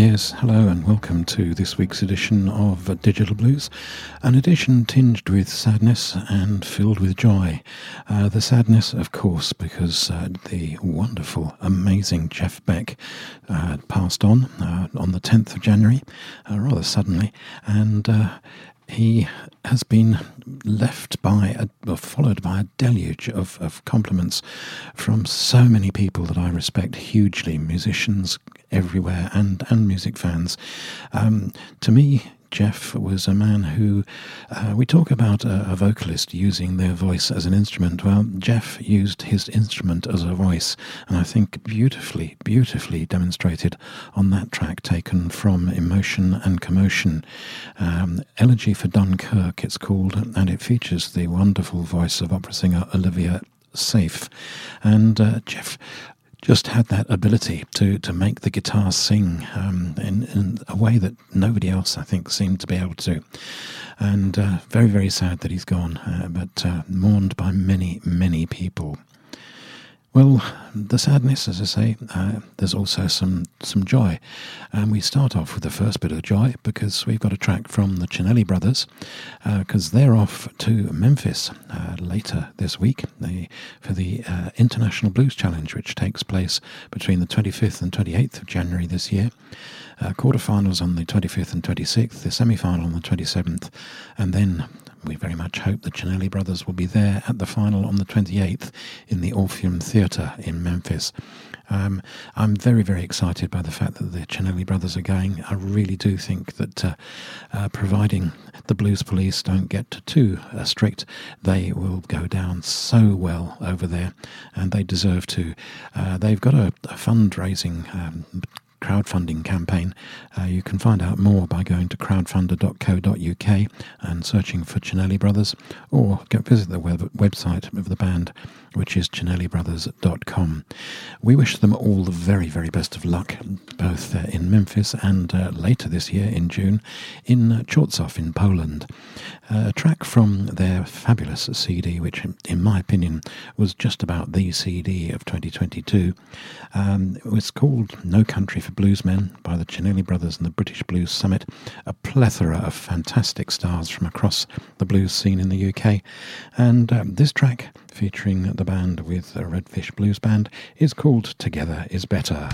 Yes, hello and welcome to this week's edition of Digital Blues, an edition tinged with sadness and filled with joy. Uh, the sadness, of course, because uh, the wonderful, amazing Jeff Beck uh, passed on uh, on the 10th of January, uh, rather suddenly, and uh, he has been left by, a, followed by a deluge of, of compliments from so many people that I respect hugely musicians everywhere and, and music fans. Um, to me, Jeff was a man who, uh, we talk about a, a, vocalist using their voice as an instrument. Well, Jeff used his instrument as a voice, and I think beautifully, beautifully demonstrated on that track taken from Emotion and Commotion. Um, Elegy for Dunkirk, it's called, and it features the wonderful voice of opera singer Olivia Safe. And uh, Jeff just had that ability to, to make the guitar sing um, in, in, a way that nobody else, I think, seemed to be able to. And uh, very, very sad that he's gone, uh, but uh, mourned by many, many people. Well, the sadness, as I say, uh, there's also some some joy, and we start off with the first bit of joy because we've got a track from the Cinelli brothers, because uh, they're off to Memphis uh, later this week they, for the uh, International Blues Challenge, which takes place between the 25th and 28th of January this year. Uh, quarterfinals on the 25th and 26th, the semi final on the 27th, and then we very much hope the Cinelli brothers will be there at the final on the 28th in the Orpheum Theatre in Memphis. Um, I'm very, very excited by the fact that the Cinelli brothers are going. I really do think that uh, uh, providing the Blues Police don't get too uh, strict, they will go down so well over there, and they deserve to. Uh, they've got a, a fundraising um, crowdfunding campaign. Uh, you can find out more by going to crowdfunder.co.uk and searching for Cinelli Brothers, or go visit the web- website of the band, which is cinellibrothers.com. We wish them all the very, very best of luck, both uh, in Memphis and uh, later this year in June in uh, in Poland. Uh, a track from their fabulous CD, which, in my opinion, was just about the CD of 2022. Um, it was called No Country for Bluesmen by the Cinelli Brothers and the British Blues Summit. A plethora of fantastic stars from across the blues scene in the UK. And um, this track, featuring the band with Redfish Blues Band, is called Together is Better.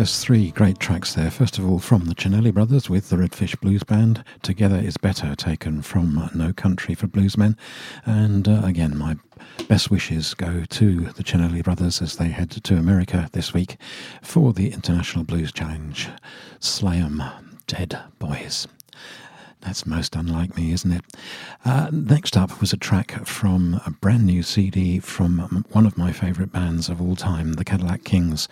Yes, three great tracks there. First of all, from the Cinelli Brothers with the Redfish Blues Band. Together is Better, taken from No Country for Bluesmen. And uh, again, my best wishes go to the Cinelli Brothers as they head to America this week for the International Blues Challenge. Slay 'em, Dead Boys. That's most unlike me, isn't it? Uh, next up was a track from a brand new CD from one of my favourite bands of all time, the Cadillac Kings.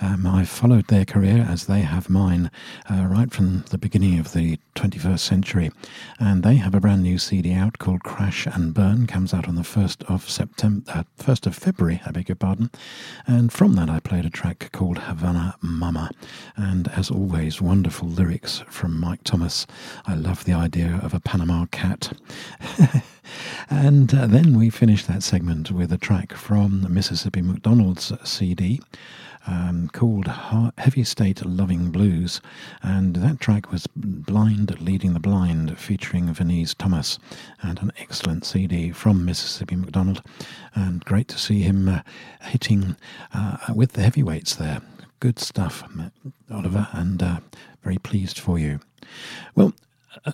Um, I've followed their career as they have mine uh, right from the beginning of the 21st century, and they have a brand new CD out called Crash and Burn. Comes out on the 1st of September, uh, 1st of February, I beg your pardon. And from that, I played a track called Havana Mama, and as always, wonderful lyrics from Mike Thomas. I love the idea of a Panama cat. and uh, then we finished that segment with a track from Mississippi MacDonald's CD. Um, called Heavy State Loving Blues, and that track was Blind Leading the Blind, featuring Vaneese Thomas, and an excellent CD from Mississippi MacDonald, and great to see him uh, hitting uh, with the heavyweights there. Good stuff, Oliver, and uh, very pleased for you. Well,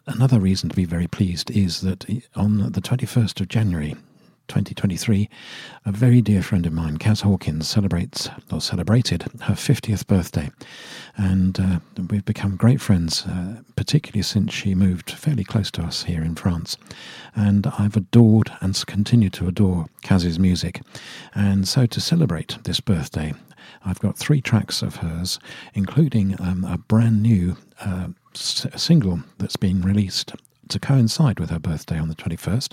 another reason to be very pleased is that on the 21st of January 2023, a very dear friend of mine, Kaz Hawkins, celebrates or celebrated her 50th birthday. And uh, we've become great friends, uh, particularly since she moved fairly close to us here in France. And I've adored and continue to adore Kaz's music. And so to celebrate this birthday, I've got three tracks of hers, including um, a brand new uh, single that's been released to coincide with her birthday on the 21st.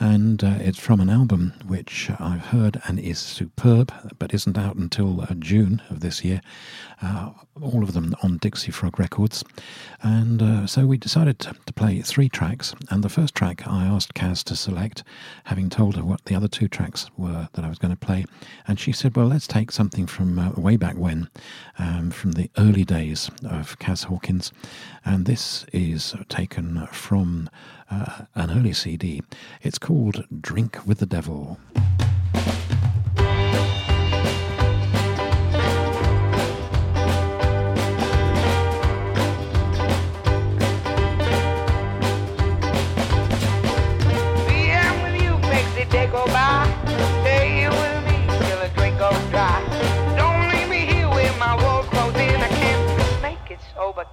And uh, it's from an album which I've heard and is superb, but isn't out until uh, June of this year. Uh, all of them on Dixie Frog Records. And uh, so we decided to, to, play three tracks. And the first track I asked Kaz to select, having told her what the other two tracks were that I was going to play. And she said, well, let's take something from uh, way back when, um, from the early days of Kaz Hawkins. And this is taken from uh, an early CD. It's called Drink with the Devil.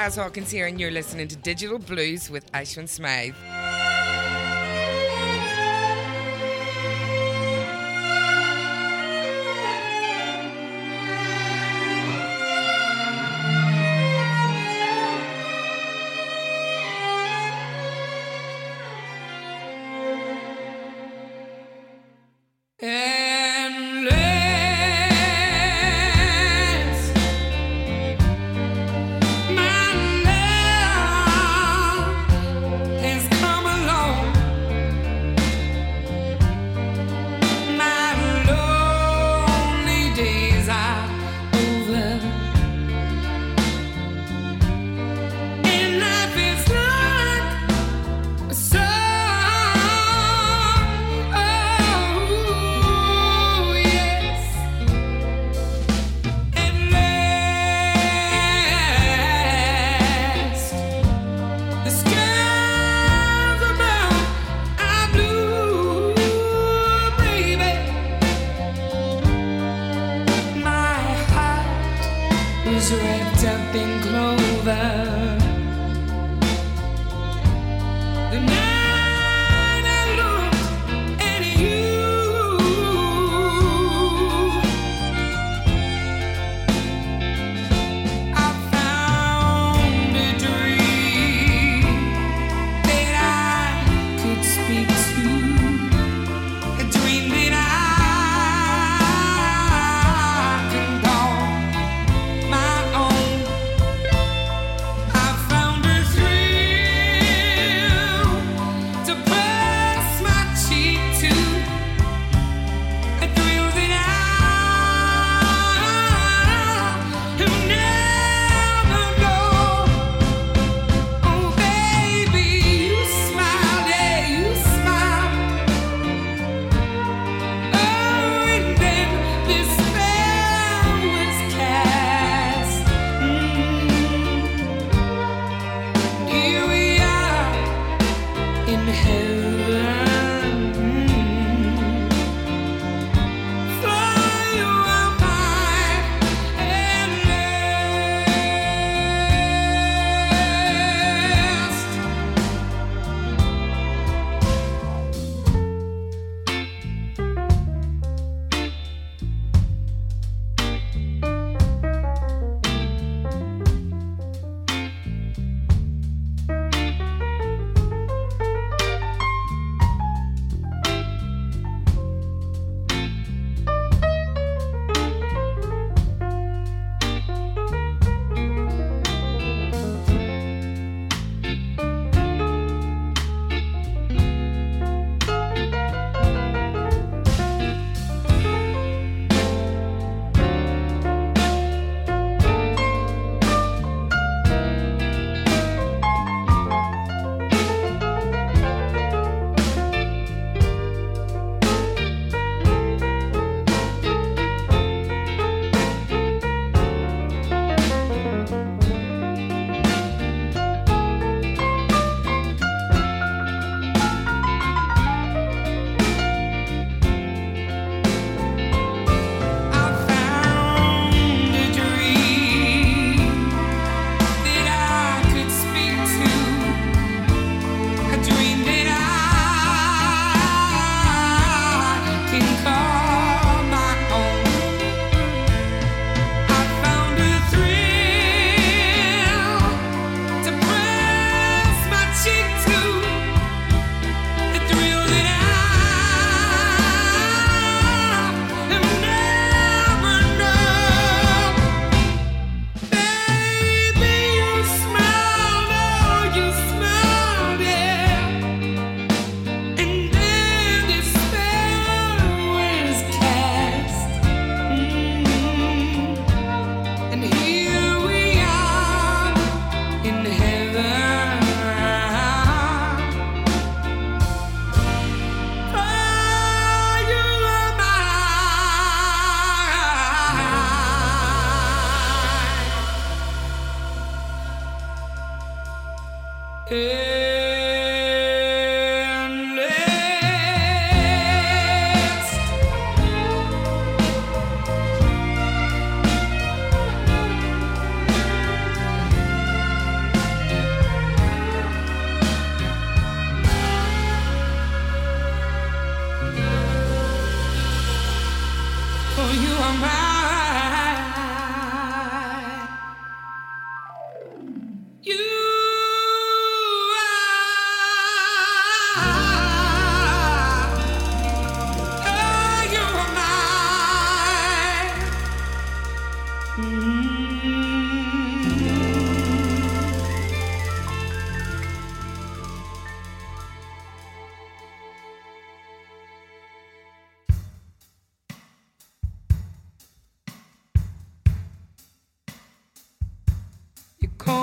Kaz Hawkins here, and you're listening to Digital Blues with Ashwin Smythe.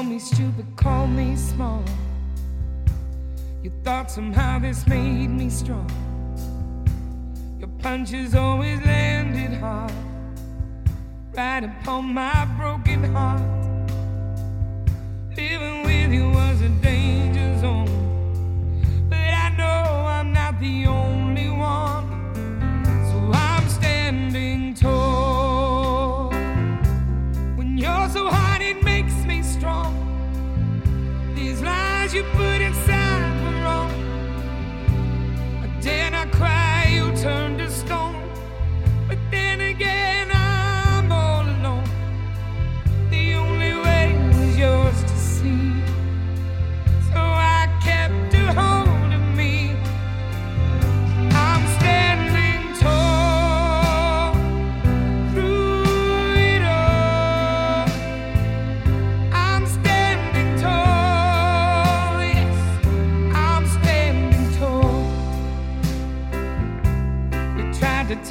me stupid, call me small. You thought somehow this made me strong. Your punches always landed hard, right upon my broken heart. Living with you was a danger.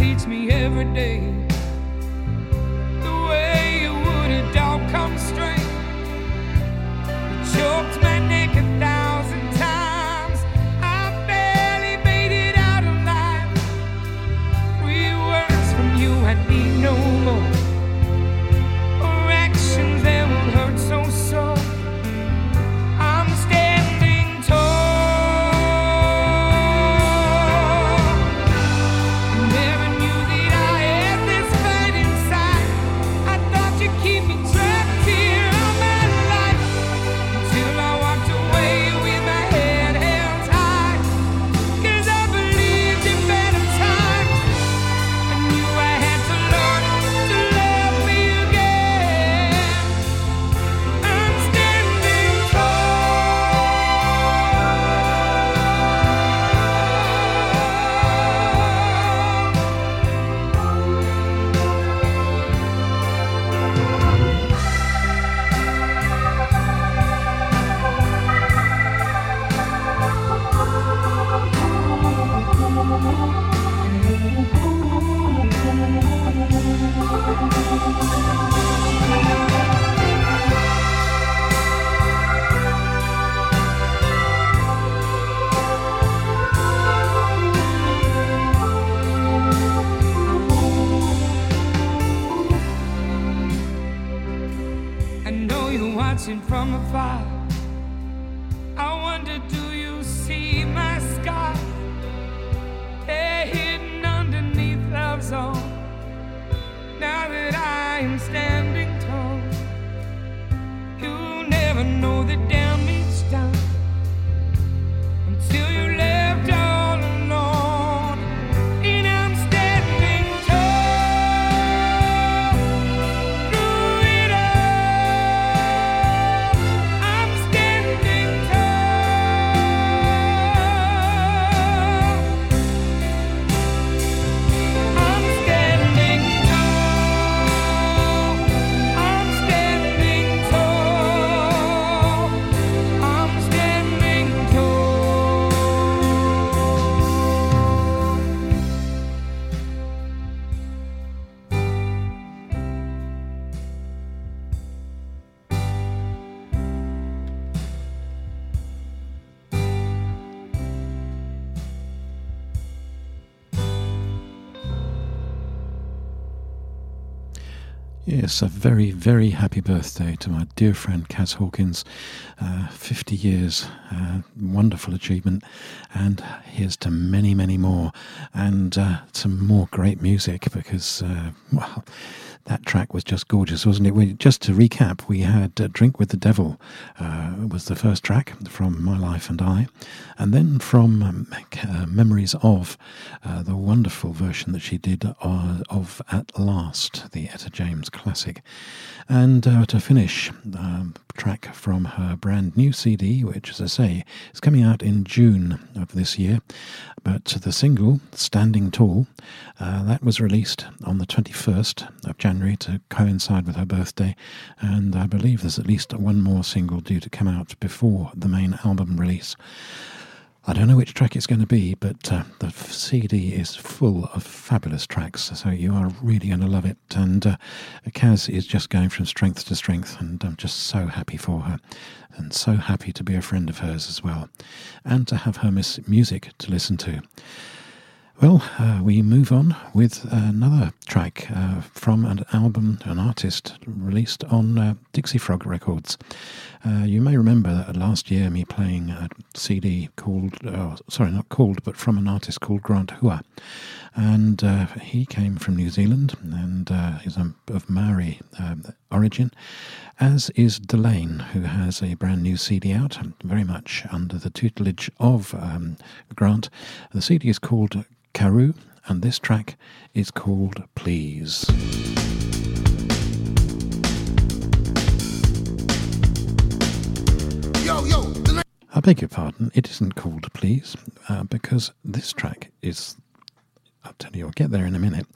feeds me every day. Yes, a very, very happy birthday to my dear friend Kaz Hawkins. Uh, 50 years, uh, wonderful achievement. And here's to many, many more. And uh, some more great music because, uh, well, that track was just gorgeous, wasn't it? We, just to recap, we had uh, Drink with the Devil, uh, was the first track from My Life and I. And then from um, uh, Memories of, uh, the wonderful version that she did uh, of At Last, the Etta James classic. And uh, to finish, um, track from her brand new CD, which, as I say, is coming out in June of this year. But the single, Standing Tall, uh, that was released on the 21st of January to coincide with her birthday. And I believe there's at least one more single due to come out before the main album release. I don't know which track it's going to be, but uh, the CD is full of fabulous tracks, so you are really going to love it. And uh, Kaz is just going from strength to strength, and I'm just so happy for her, and so happy to be a friend of hers as well, and to have her music to listen to. Well, uh, we move on with another track uh, from an album, an artist released on uh, Dixie Frog Records. Uh, you may remember last year me playing a CD called, oh, sorry, not called, but from an artist called Grant Haua. And uh, he came from New Zealand and uh, is of Maori um, origin, as is DeLayne, who has a brand new CD out, very much under the tutelage of um, Grant. The CD is called Karoo, and this track is called Please. Yo, yo, I beg your pardon, it isn't called Please, uh, because this track is. I'll tell you, I'll get there in a minute.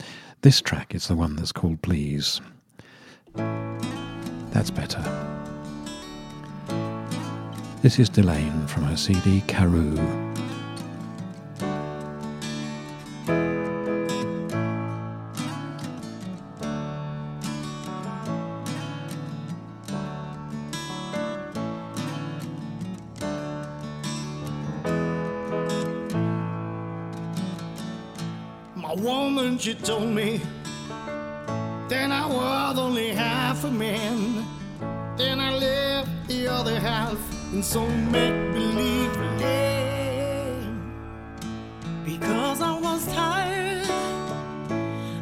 This track is the one that's called Please. That's better. This is DeLayne from her CD Karoo. Was only half a man. Then I left the other half in some make-believe land Because I was tired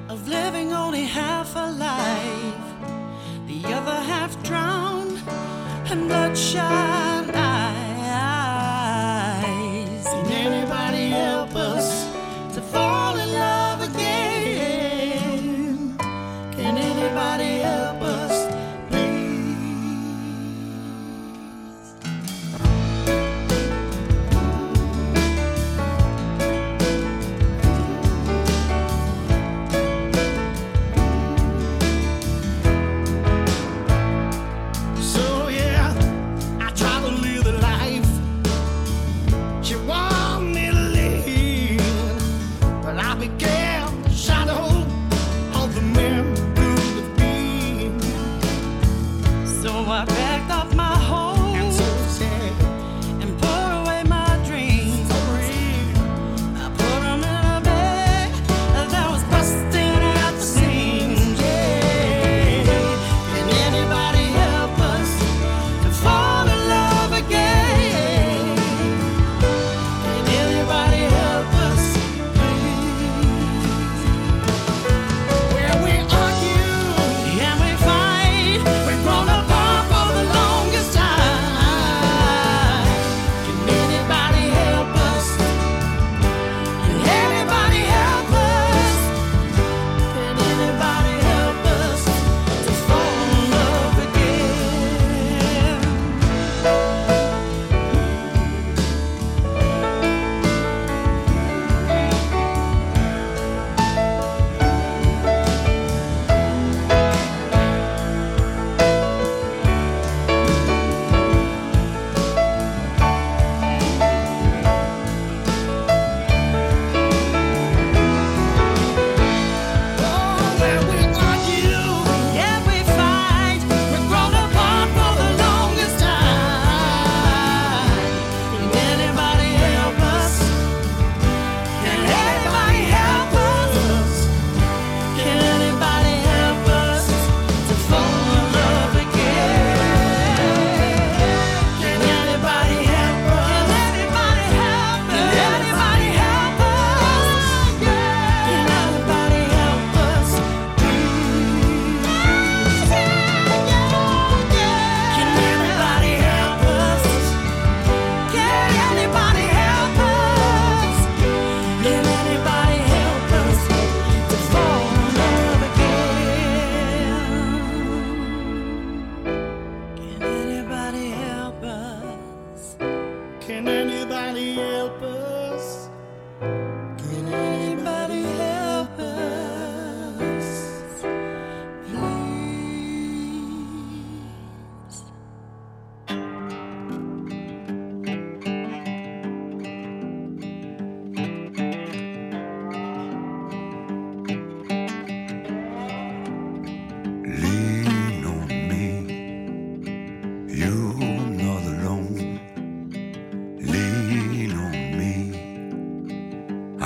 of living only half a life, the other half drowned in bloodshot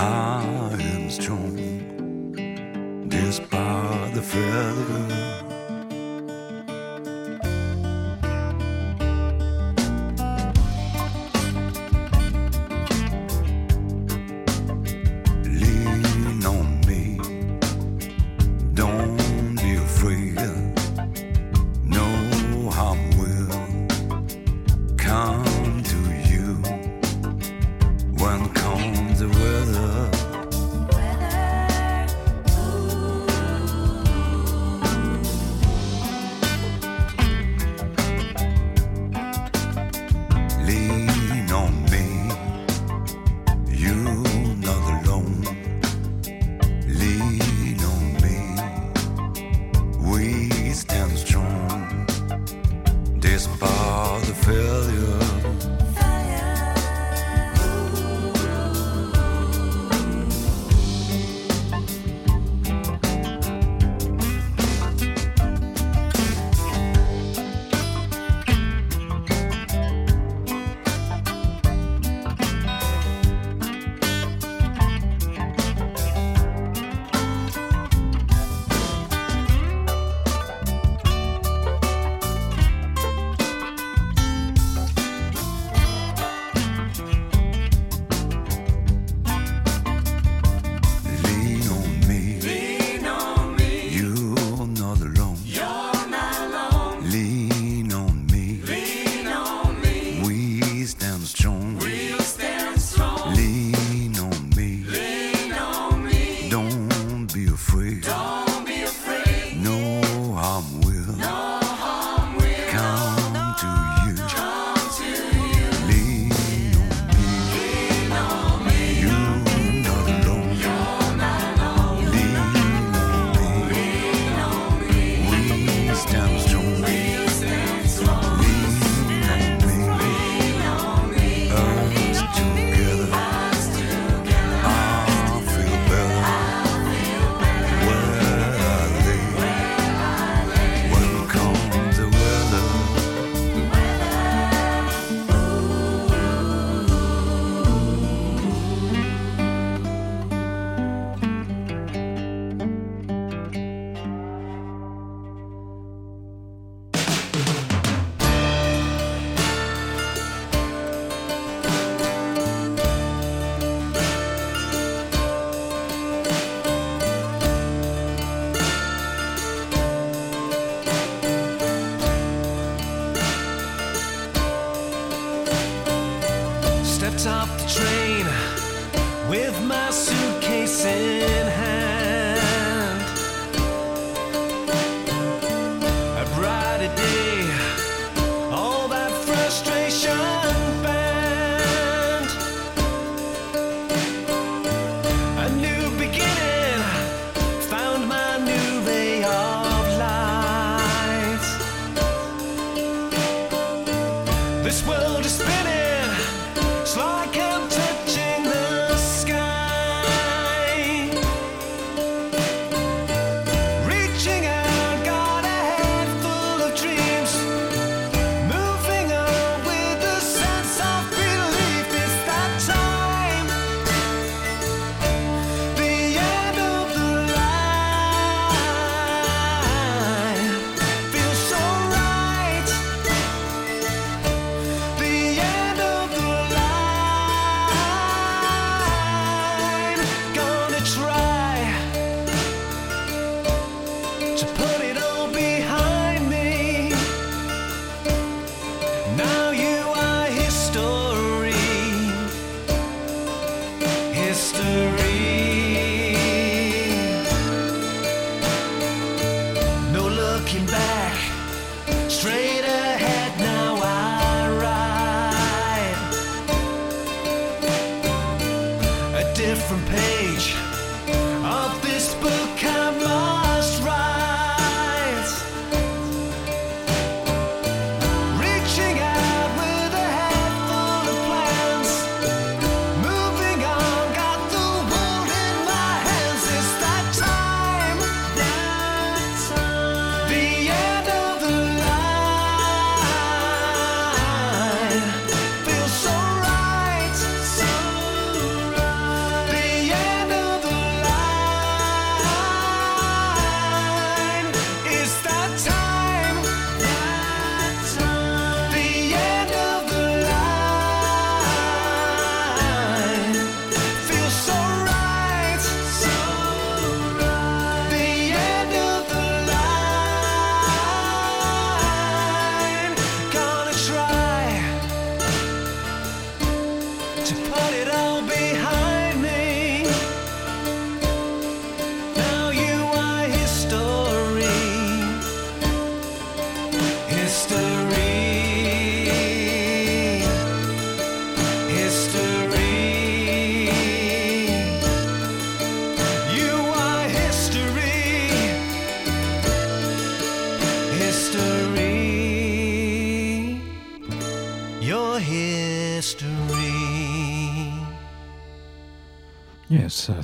I am strong. Despite the failure.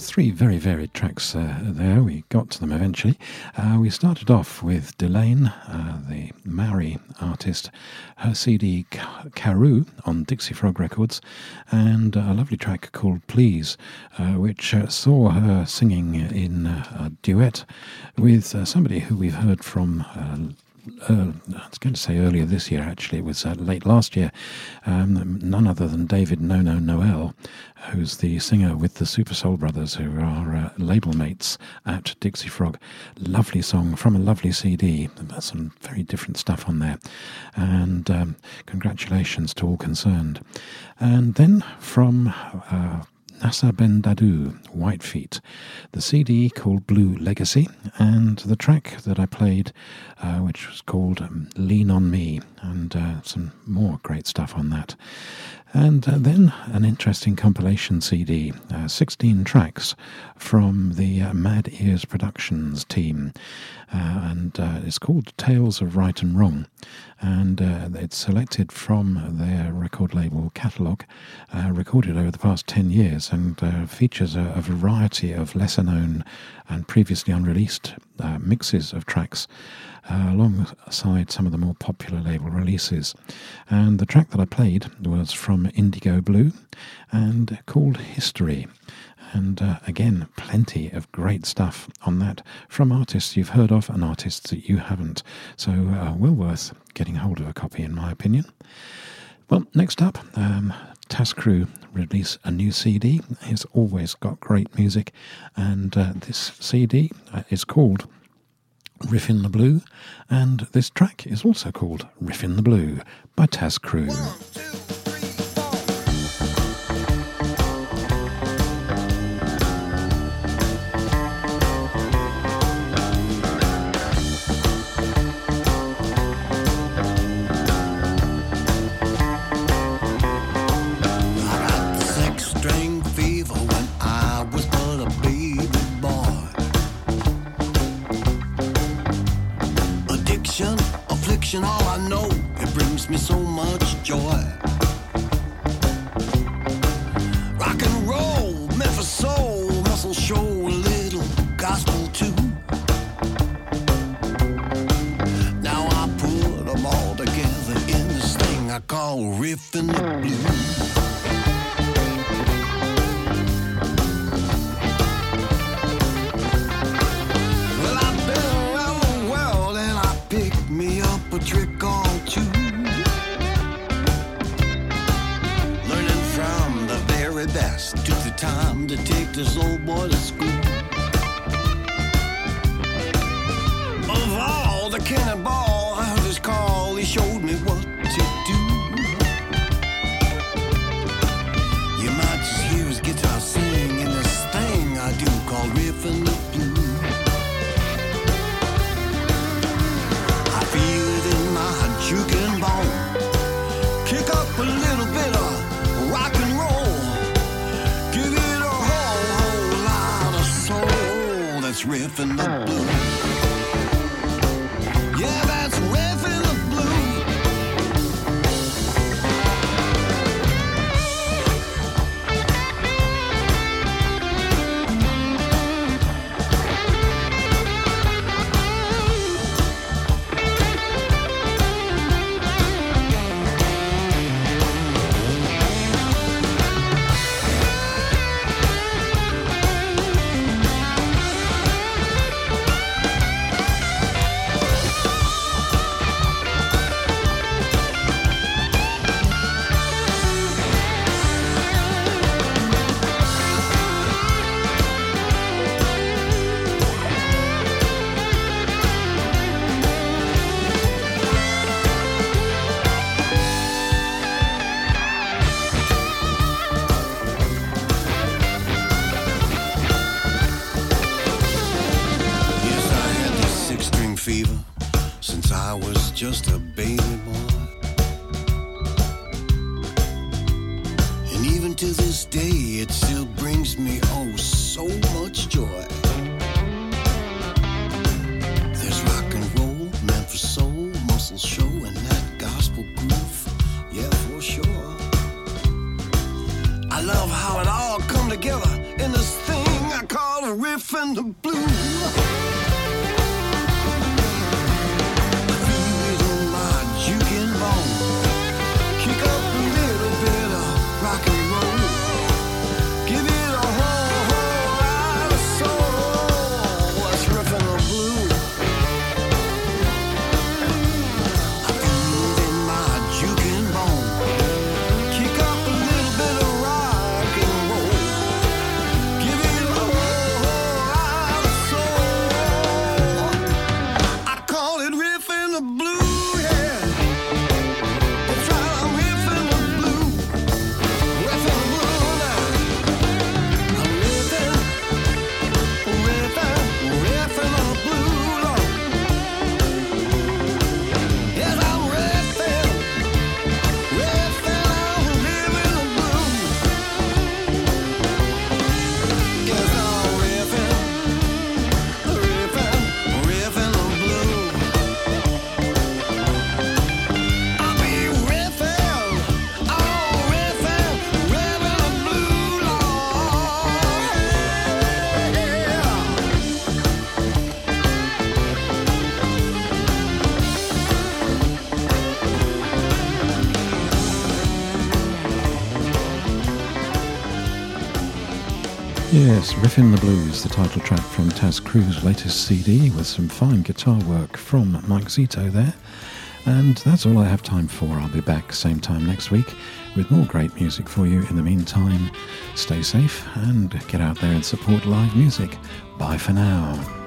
Three very varied tracks uh, there. We got to them eventually. Uh, we started off with DeLayne, uh, the Maori artist, her CD Karoo on Dixie Frog Records, and a lovely track called Please, uh, which uh, saw her singing in uh, a duet with somebody who we've heard from. Uh, uh, I was going to say earlier this year, actually, it was uh, late last year. Um, none other than David Nono Noel, who's the singer with the Super Soul Brothers, who are uh, label mates at Dixie Frog. Lovely song from a lovely CD. There's some very different stuff on there. And um, congratulations to all concerned. And then from. Nasser Ben Dadoo, Whitefeet, the CD called Blue Legacy, and the track that I played, uh, which was called um, Lean on Me, and uh, some more great stuff on that. And uh, then an interesting compilation CD, uh, 16 tracks from the uh, Mad Ears Productions team. Uh, and it's called Tales of Right and Wrong. And uh, it's selected from their record label catalogue, uh, recorded over the past 10 years, and uh, features a, a variety of lesser known and previously unreleased uh, mixes of tracks uh, alongside some of the more popular label releases. And the track that I played was from Indie-Go Blue and called History. And uh, again, plenty of great stuff on that from artists you've heard of and artists that you haven't. So, uh, well worth getting hold of a copy, in my opinion. Well, next up, um, Tas Cru release a new CD. It's always got great music, and uh, this CD uh, is called Riffin' the Blue, and this track is also called Riffin' the Blue by Tas Cru. I I picked me up a trick or two. Learning from the very best. The time to take this old boy to school. in the blue. and the blues. was Riffin' the Blues, the title track from Tas Cru's latest CD, with some fine guitar work from Mike Zito there. And that's all I have time for. I'll be back same time next week with more great music for you. In the meantime, stay safe and get out there and support live music. Bye for now.